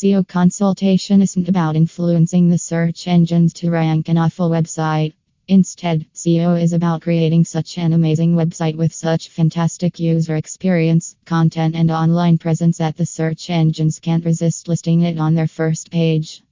SEO consultation isn't about influencing the search engines to rank an awful website. Instead, SEO is about creating such an amazing website with such fantastic user experience, content, and online presence that the search engines can't resist listing it on their first page.